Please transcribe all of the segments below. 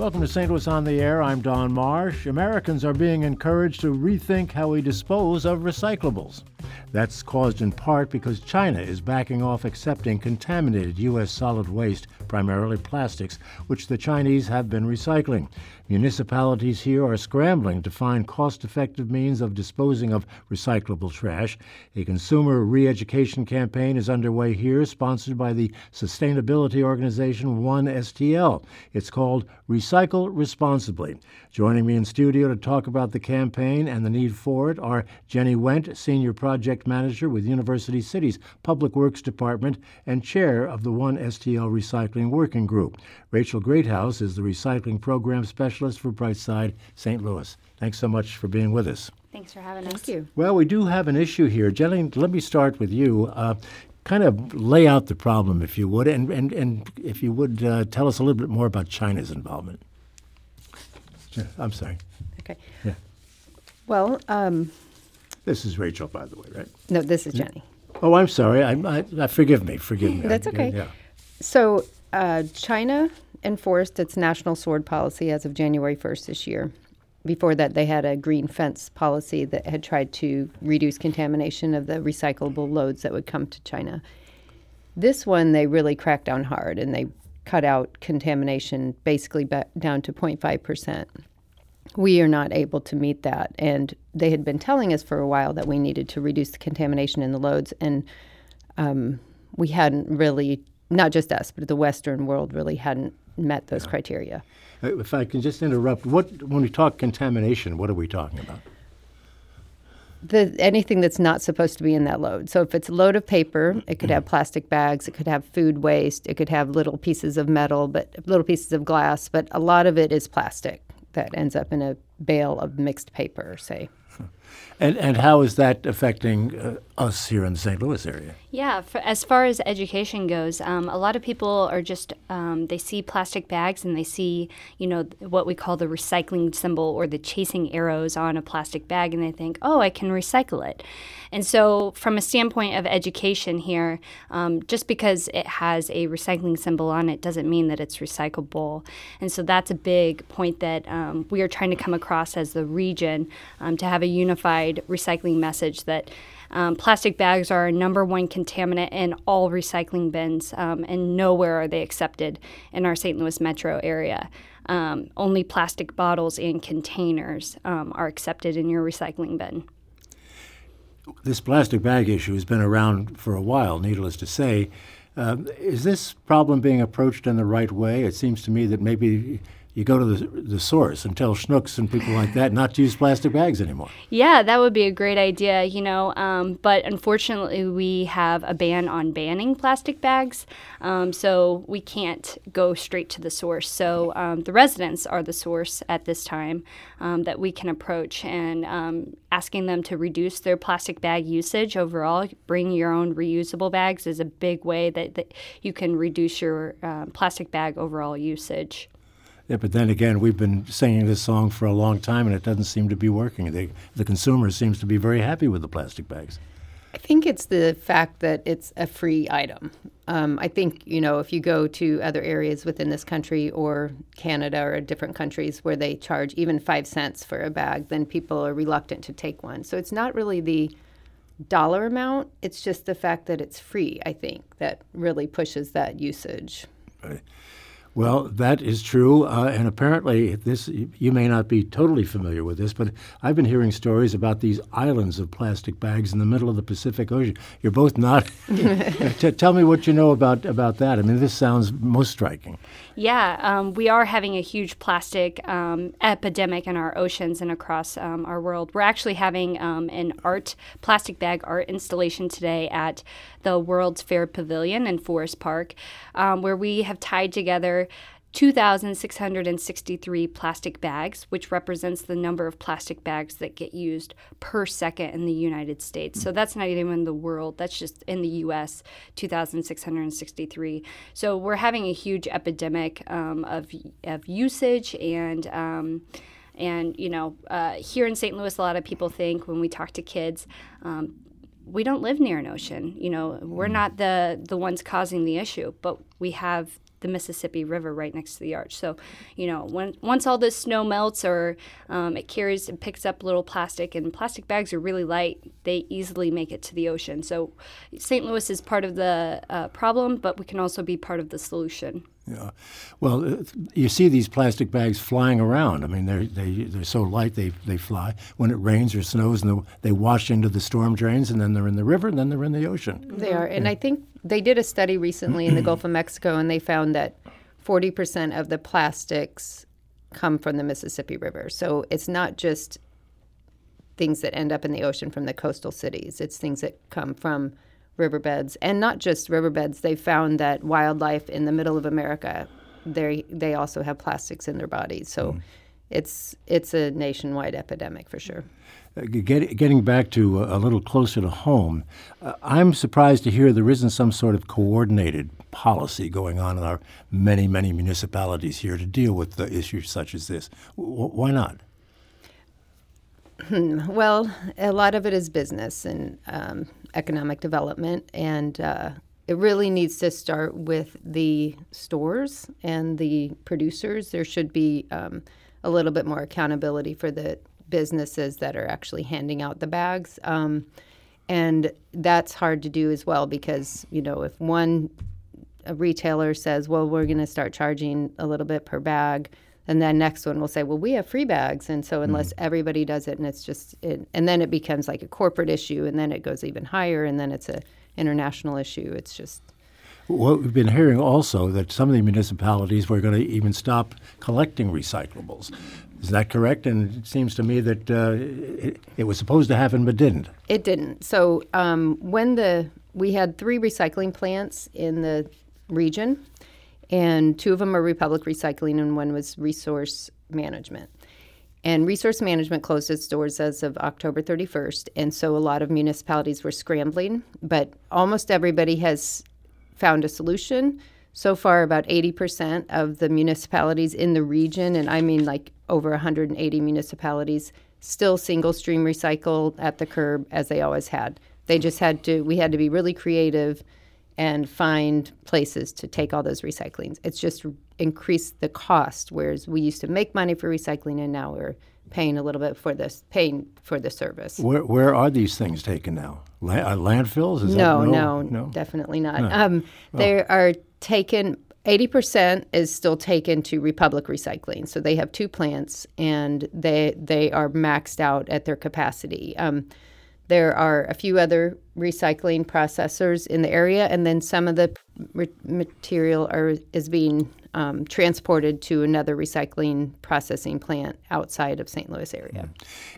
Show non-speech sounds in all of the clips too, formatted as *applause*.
Welcome to St. Louis on the Air. I'm Don Marsh. Americans are being encouraged to rethink how we dispose of recyclables. That's caused in part because China is backing off accepting contaminated U.S. solid waste, primarily plastics, which the Chinese have been recycling. Municipalities here are scrambling to find cost effective means of disposing of recyclable trash. A consumer re education campaign is underway here, sponsored by the sustainability organization 1STL. It's called Recycle Responsibly. Joining me in studio to talk about the campaign and the need for it are Jenny Wendt, Senior Project Manager with University City's Public Works Department and Chair of the 1STL Recycling Working Group. Rachel Greathouse is the Recycling Program Specialist for Brightside St. Louis. Thanks so much for being with us. Thanks for having us. Thank you. Well, we do have an issue here. Jenny, let me start with you. Uh, kind of lay out the problem, if you would, and, and, and if you would uh, tell us a little bit more about China's involvement. Yeah, I'm sorry. Okay. Yeah. Well, um, This is Rachel, by the way, right? no, this is Jenny. Oh, I'm sorry. I, I, I forgive me. Forgive me. *laughs* That's I- okay. Yeah. So, uh, China enforced its national sword policy as of January 1st this year. Before that, they had a green fence policy that had tried to reduce contamination of the recyclable loads that would come to China. This one, they really cracked down hard and they cut out contamination basically down to 0.5%. We are not able to meet that. And they had been telling us for a while that we needed to reduce the contamination in the loads. And um, we hadn't really, not just us, but the Western world really hadn't met those criteria. Uh, If I can just interrupt, what when we talk contamination, what are we talking about? The, anything that's not supposed to be in that load. So if it's a load of paper, it could have plastic bags, it could have food waste, it could have little pieces of metal, but little pieces of glass, but a lot of it is plastic that ends up in a bale of mixed paper, say. *laughs* And and how is that affecting uh, us here in the St. Louis area? Yeah, for, as far as education goes, um, a lot of people are just um, they see plastic bags and they see you know what we call the recycling symbol or the chasing arrows on a plastic bag, and they think, oh, I can recycle it. And so, from a standpoint of education here, um, just because it has a recycling symbol on it doesn't mean that it's recyclable. And so, that's a big point that um, we are trying to come across as the region um, to have a unified recycling message that. Um, plastic bags are our number one contaminant in all recycling bins, um, and nowhere are they accepted in our St. Louis metro area. Um, only plastic bottles and containers um, are accepted in your recycling bin. This plastic bag issue has been around for a while, needless to say. Um, is this problem being approached in the right way? It seems to me that maybe you go to the, the source and tell Schnucks and people like that not to use plastic bags anymore. Yeah, that would be a great idea, you know. Um, but unfortunately, we have a ban on banning plastic bags, um, so we can't go straight to the source. So um, the residents are the source at this time um, that we can approach, and um, asking them to reduce their plastic bag usage overall. Bring your own reusable bags is a big way that, that you can reduce your um, plastic bag overall usage. Yeah, but then again, we've been singing this song for a long time, and it doesn't seem to be working. The, the consumer seems to be very happy with the plastic bags. I think it's the fact that it's a free item. Um, I think, you know, if you go to other areas within this country or Canada or different countries where they charge even five cents for a bag, then people are reluctant to take one. So it's not really the dollar amount, it's just the fact that it's free, I think, that really pushes that usage. Well, that is true, uh, and apparently, this you may not be totally familiar with this, but I've been hearing stories about these islands of plastic bags in the middle of the Pacific Ocean. You're both not. *laughs* *laughs* T- tell me what you know about about that. I mean, this sounds most striking. Yeah, um, we are having a huge plastic um, epidemic in our oceans and across um, our world. We're actually having um, an art plastic bag art installation today at the World's Fair Pavilion in Forest Park, um, where we have tied together 2,663 plastic bags, which represents the number of plastic bags that get used per second in the United States. So that's not even in the world, that's just in the US, 2,663. So we're having a huge epidemic um, of, of usage and. Um, and you know, uh, here in St. Louis, a lot of people think when we talk to kids, um, we don't live near an ocean. You know, we're not the the ones causing the issue, but we have the Mississippi River right next to the arch. So, you know, when once all this snow melts or um, it carries and picks up little plastic, and plastic bags are really light, they easily make it to the ocean. So, St. Louis is part of the uh, problem, but we can also be part of the solution. Yeah. Well, uh, you see these plastic bags flying around. I mean, they're, they, they're so light they, they fly. When it rains or snows, and they wash into the storm drains, and then they're in the river, and then they're in the ocean. They are. And I think they did a study recently in the *clears throat* Gulf of Mexico, and they found that 40% of the plastics come from the Mississippi River. So it's not just things that end up in the ocean from the coastal cities, it's things that come from riverbeds, and not just riverbeds. They found that wildlife in the middle of America, they they also have plastics in their bodies. So. Mm. It's it's a nationwide epidemic for sure. Uh, get, getting back to a, a, little closer to home, uh, I'm surprised to hear there isn't some sort of coordinated policy going on in our many, many municipalities here to deal with the issues such as this. W- why not? Well, a lot of it is business and um, economic development, and uh, it really needs to start with the stores and the producers. There should be um, a little bit more accountability for the businesses that are actually handing out the bags. Um, and that's hard to do as well because, you know, if one retailer says, well, we're going to start charging a little bit per bag, and then next one will say, well, we have free bags. And so unless mm-hmm. everybody does it and it's just, it, and then it becomes like a corporate issue and then it goes even higher and then it's a international issue. It's just. Well, we've been hearing also that some of the municipalities were going to even stop collecting recyclables. Is that correct? And it seems to me that uh, it, it, was supposed to happen but didn't. It didn't. So um, when the we had three recycling plants in the region, and two of them are Republic Recycling, and one was Resource Management. And Resource Management closed its doors as of October 31st, and so a lot of municipalities were scrambling, but almost everybody has found a solution. So far, about 80% of the municipalities in the region, and I mean like over 180 municipalities, still single stream recycle at the curb as they always had. They just had to, we had to be really creative and find places to take all those recyclings. It's just increased the cost, whereas we used to make money for recycling and now we're paying a little bit for this, paying for the service. Where, where are these things taken now? La- uh, landfills? Is no, that, no, no, definitely not. No. Um, oh. They are taken. 80% is still taken to Republic Recycling. So they have two plants and they they are maxed out at their capacity. Um, there are a few other recycling processors in the area, and then some of the re- material are, is being um, transported to another recycling processing plant outside of St. Louis area.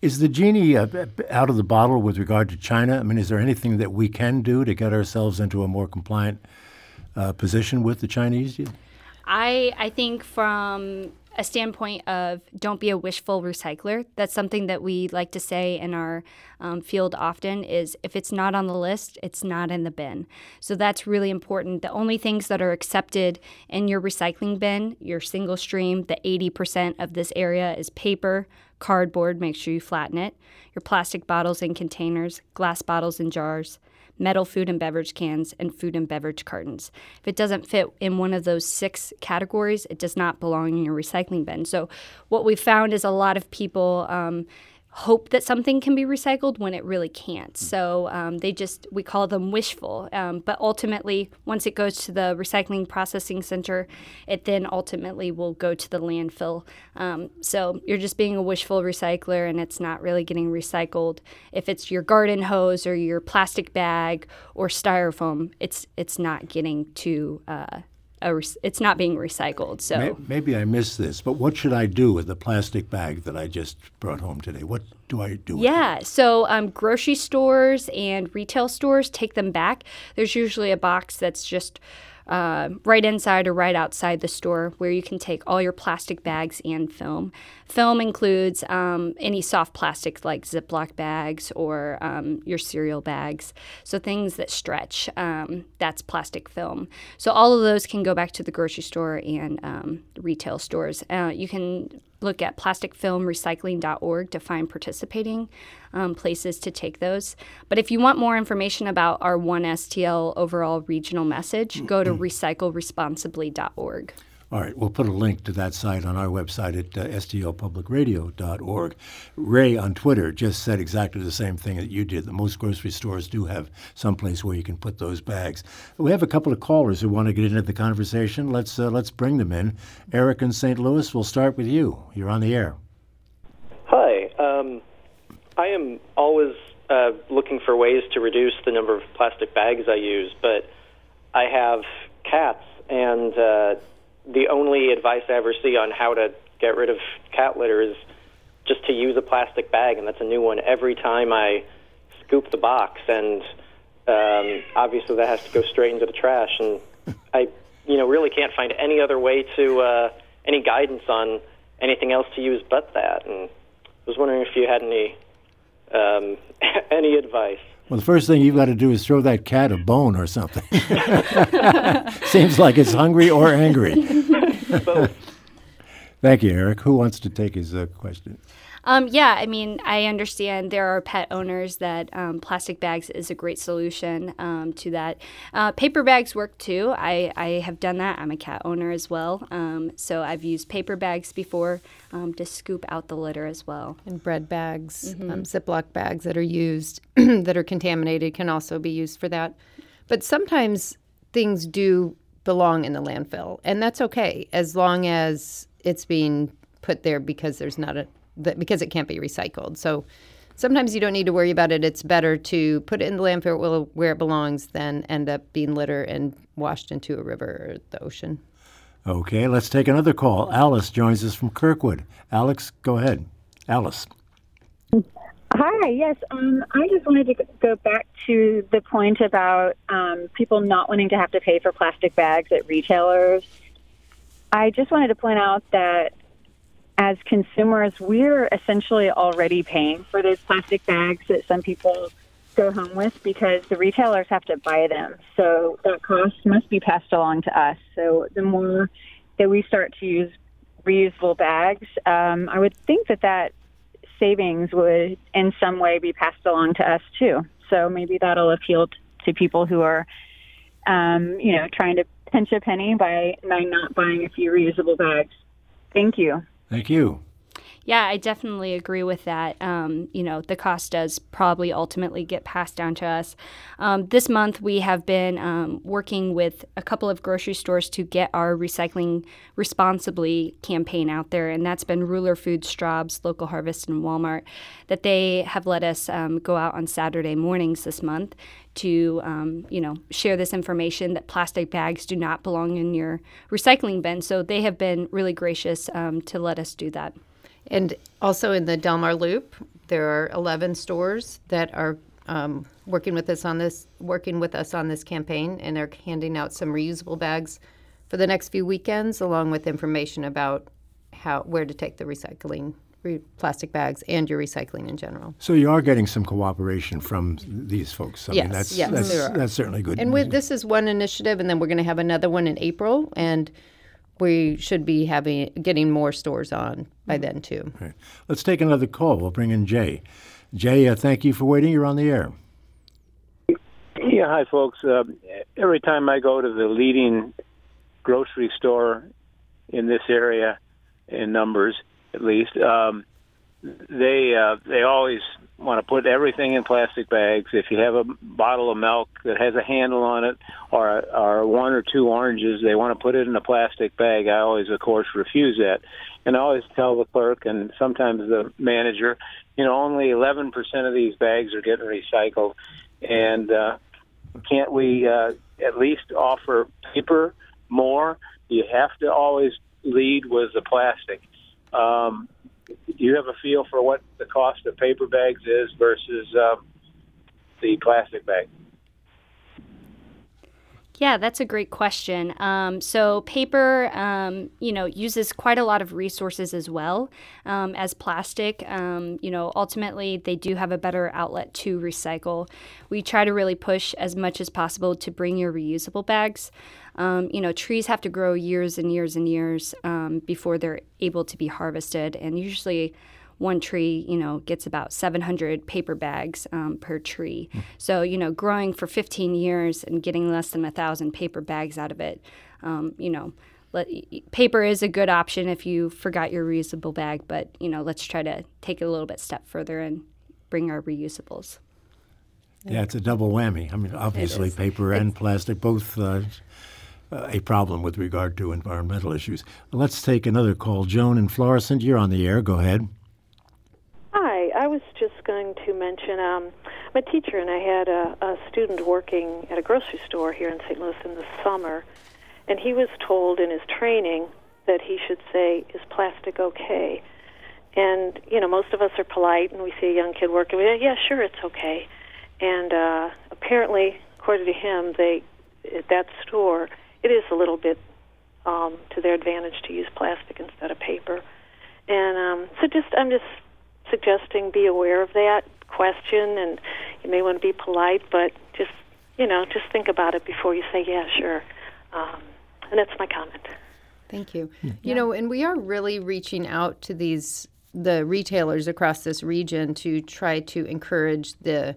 Is the genie uh, out of the bottle with regard to China? I mean, is there anything that we can do to get ourselves into a more compliant uh, position with the Chinese? I I think from a standpoint of don't be a wishful recycler. That's something that we like to say in our um, field often is if it's not on the list, it's not in the bin. So that's really important. The only things that are accepted in your recycling bin, your single stream, the 80% of this area is paper, cardboard, make sure you flatten it, your plastic bottles and containers, glass bottles and jars, metal food and beverage cans, and food and beverage cartons. If it doesn't fit in one of those six categories, it does not belong in your recycling bin. So, what we found is a lot of people. Um, hope that something can be recycled when it really can't. So um, they just, we call them wishful. Um, but ultimately, once it goes to the recycling processing center, it then ultimately will go to the landfill. Um, so you're just being a wishful recycler and it's not really getting recycled. If it's your garden hose or your plastic bag or styrofoam, it's, it's not getting to uh, a, it's not being recycled. So maybe I missed this, but what should I do with the plastic bag that I just brought home today? What do I do? Yeah, so um, grocery stores and retail stores take them back. There's usually a box that's just uh, right inside or right outside the store where you can take all your plastic bags and film. Film includes um, any soft plastics like Ziploc bags or um, your cereal bags. So things that stretch, um, that's plastic film. So all of those can go back to the grocery store and um, retail stores. Uh, you can look at plasticfilmrecycling.org to find participating um, places to take those. But if you want more information about our 1STL overall regional message, go to recycleresponsibly.org. All right, we'll put a link to that site on our website at uh, stlpublicradio.org. Ray on Twitter just said exactly the same thing that you did. That most grocery stores do have some place where you can put those bags. We have a couple of callers who want to get into the conversation. Let's uh, let's bring them in. Eric in St. Louis, we'll start with you. You're on the air. Hi. Um, I am always uh, looking for ways to reduce the number of plastic bags I use, but I have cats and uh, the only advice I ever see on how to get rid of cat litter is just to use a plastic bag, and that's a new one every time I scoop the box. And um, obviously, that has to go straight into the trash. And I, you know, really can't find any other way to uh, any guidance on anything else to use but that. And I was wondering if you had any um, *laughs* any advice. Well, the first thing you've got to do is throw that cat a bone or something. *laughs* Seems like it's hungry or angry. *laughs* *laughs* Thank you, Eric. Who wants to take his uh, question? Um, yeah, I mean, I understand there are pet owners that um, plastic bags is a great solution um, to that. Uh, paper bags work too. I, I have done that. I'm a cat owner as well. Um, so I've used paper bags before um, to scoop out the litter as well. And bread bags, mm-hmm. Um, Ziploc bags that are used, *clears throat* that are contaminated, can also be used for that. But sometimes things do belong in the landfill, and that's okay as long as it's being put there because there's not a that because it can't be recycled. So sometimes you don't need to worry about it. It's better to put it in the landfill where it belongs than end up being litter and washed into a river or the ocean. Okay, let's take another call. Alice joins us from Kirkwood. Alex, go ahead. Alice. Hi, yes. Um, I just wanted to go back to the point about um, people not wanting to have to pay for plastic bags at retailers. I just wanted to point out that as consumers, we're essentially already paying for those plastic bags that some people go home with because the retailers have to buy them. So that cost must be passed along to us. So the more that we start to use reusable bags, um, I would think that that savings would in some way be passed along to us too. So maybe that'll appeal to people who are, um, you know, trying to pinch a penny by, by not buying a few reusable bags. Thank you. Thank you. Yeah, I definitely agree with that. Um, you know, the cost does probably ultimately get passed down to us. Um, this month, we have been um, working with a couple of grocery stores to get our recycling responsibly campaign out there, and that's been Ruler Foods, Straub's, Local Harvest, and Walmart. That they have let us um, go out on Saturday mornings this month to um, you know share this information that plastic bags do not belong in your recycling bin. So they have been really gracious um, to let us do that. And also in the Delmar Loop, there are 11 stores that are um, working with us on this working with us on this campaign, and they're handing out some reusable bags for the next few weekends, along with information about how where to take the recycling re- plastic bags and your recycling in general. So you are getting some cooperation from these folks. I yes, mean, that's, yes, that's, that's certainly good. And with, this is one initiative, and then we're going to have another one in April, and we should be having getting more stores on by mm. then too. Right. Let's take another call. We'll bring in Jay. Jay, uh, thank you for waiting. You're on the air. Yeah, hi folks. Uh, every time I go to the leading grocery store in this area, in numbers at least, um, they uh, they always want to put everything in plastic bags. If you have a bottle of milk that has a handle on it, or or one or two oranges, they want to put it in a plastic bag. I always, of course, refuse that, and I always tell the clerk and sometimes the manager, you know, only 11% of these bags are getting recycled, and uh, can't we uh, at least offer paper more? You have to always lead with the plastic. Um, do you have a feel for what the cost of paper bags is versus um, the plastic bag? Yeah, that's a great question. Um, so paper, um, you know, uses quite a lot of resources as well um, as plastic. Um, you know, ultimately they do have a better outlet to recycle. We try to really push as much as possible to bring your reusable bags. Um, you know, trees have to grow years and years and years um, before they're able to be harvested, and usually one tree, you know, gets about 700 paper bags um, per tree. Mm. So, you know, growing for 15 years and getting less than a thousand paper bags out of it, um, you know, let, paper is a good option if you forgot your reusable bag, but you know, let's try to take it a little bit step further and bring our reusables. Yeah, it's a double whammy. I mean, obviously, paper and plastic both uh, a problem with regard to environmental issues. Let's take another call. Joan in Florissant, you're on the air. Go ahead. Hi, I was just going to mention um, I'm a teacher, and I had a, a student working at a grocery store here in St. Louis in the summer, and he was told in his training that he should say, "Is plastic okay?" And you know, most of us are polite, and we see a young kid working. We say, "Yeah, sure, it's okay." And uh, apparently, according to him, they at that store, it is a little bit um, to their advantage to use plastic instead of paper. And um, so, just I'm just suggesting be aware of that question, and you may want to be polite, but just you know, just think about it before you say, "Yeah, sure." Um, and that's my comment. Thank you. Yeah. You know, and we are really reaching out to these the retailers across this region to try to encourage the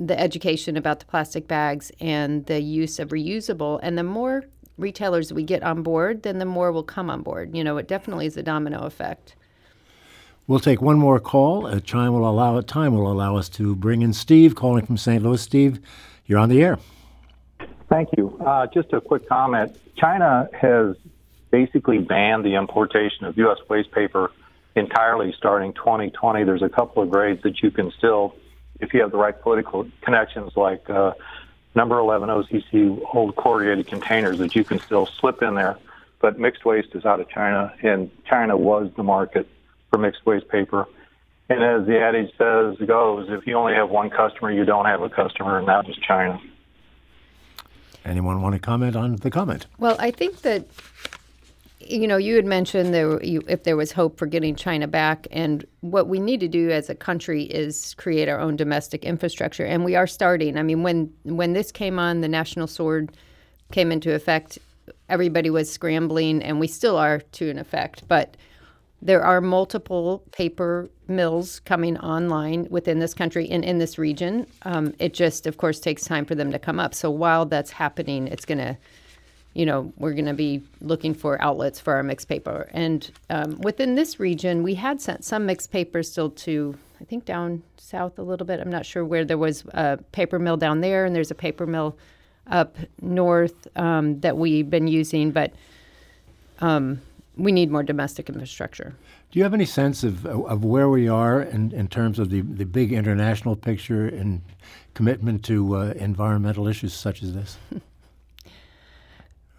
the education about the plastic bags and the use of reusable. And the more retailers we get on board, then the more will come on board. You know, it definitely is a domino effect. We'll take one more call. A time will allow it. Time will allow us to bring in Steve, calling from St. Louis. Steve, you're on the air. Thank you. Uh, just a quick comment. China has basically banned the importation of U.S. waste paper entirely starting 2020. There's a couple of grades that you can still, if you have the right political connections, like uh, number 11 OCC old corrugated containers, that you can still slip in there. But mixed waste is out of China, and China was the market for mixed waste paper. And as the adage says goes, if you only have one customer, you don't have a customer, and that was China. Anyone want to comment on the comment? Well, I think that you know you had mentioned there you, if there was hope for getting China back, and what we need to do as a country is create our own domestic infrastructure, and we are starting. I mean, when when this came on, the national sword came into effect. Everybody was scrambling, and we still are to an effect, but there are multiple paper mills coming online within this country and in this region. Um, it just, of course, takes time for them to come up. So while that's happening, it's going to, you know, we're going to be looking for outlets for our mixed paper. And um, within this region, we had sent some mixed paper still to, I think, down south a little bit. I'm not sure where there was a paper mill down there, and there's a paper mill up north um, that we've been using, but. Um, we need more domestic infrastructure. Do you have any sense of, of where we are in, in terms of the, the big international picture and commitment to uh, environmental issues such as this? *laughs*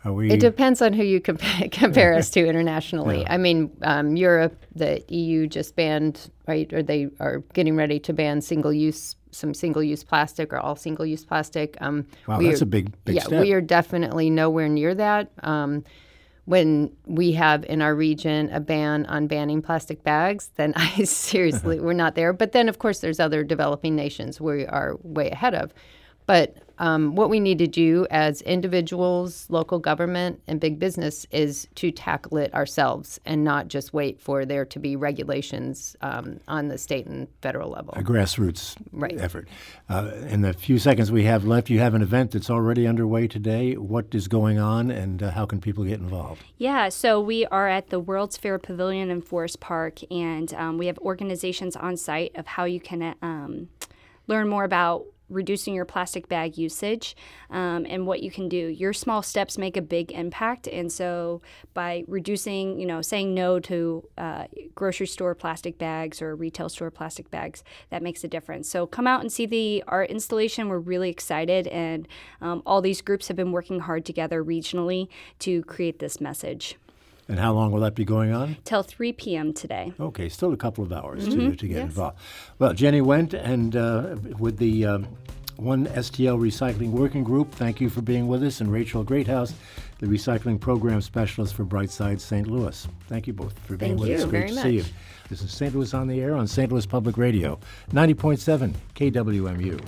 We... It depends on who you compare, *laughs* compare us to *laughs* internationally. Yeah. I mean, um, Europe, the EU just banned, right, or they are getting ready to ban single use some single use plastic or all single use plastic. Um, wow, that's are, a big, big yeah, step. we are definitely nowhere near that. Um, when we have in our region a ban on banning plastic bags, then *laughs* I seriously, we're not there. But then, of course, there's other developing nations we are way ahead of. But um, what we need to do as individuals, local government, and big business is to tackle it ourselves and not just wait for there to be regulations um, on the state and federal level. A grassroots right. effort. Uh, in the few seconds we have left, you have an event that's already underway today. What is going on and uh, how can people get involved? Yeah, so we are at the World's Fair Pavilion in Forest Park, and um, we have organizations on site of how you can um, learn more about reducing your plastic bag usage um, and what you can do. Your small steps make a big impact, and so by reducing, you know, saying no to uh, grocery store plastic bags or retail store plastic bags, that makes a difference. So come out and see the art installation. We're really excited, and um, all these groups have been working hard together regionally to create this message. And how long will that be going on? Till 3 p.m. today. Okay, still a couple of hours mm-hmm. to, to get yes. involved. Well, Jenny Wendt and uh, with the um, One STL Recycling Working Group, thank you for being with us, and Rachel Greathouse, the Recycling Program Specialist for Brightside St. Louis. Thank you both for being Thank with you us. Great very to much. see you. This is St. Louis on the Air on St. Louis Public Radio, 90.7 KWMU.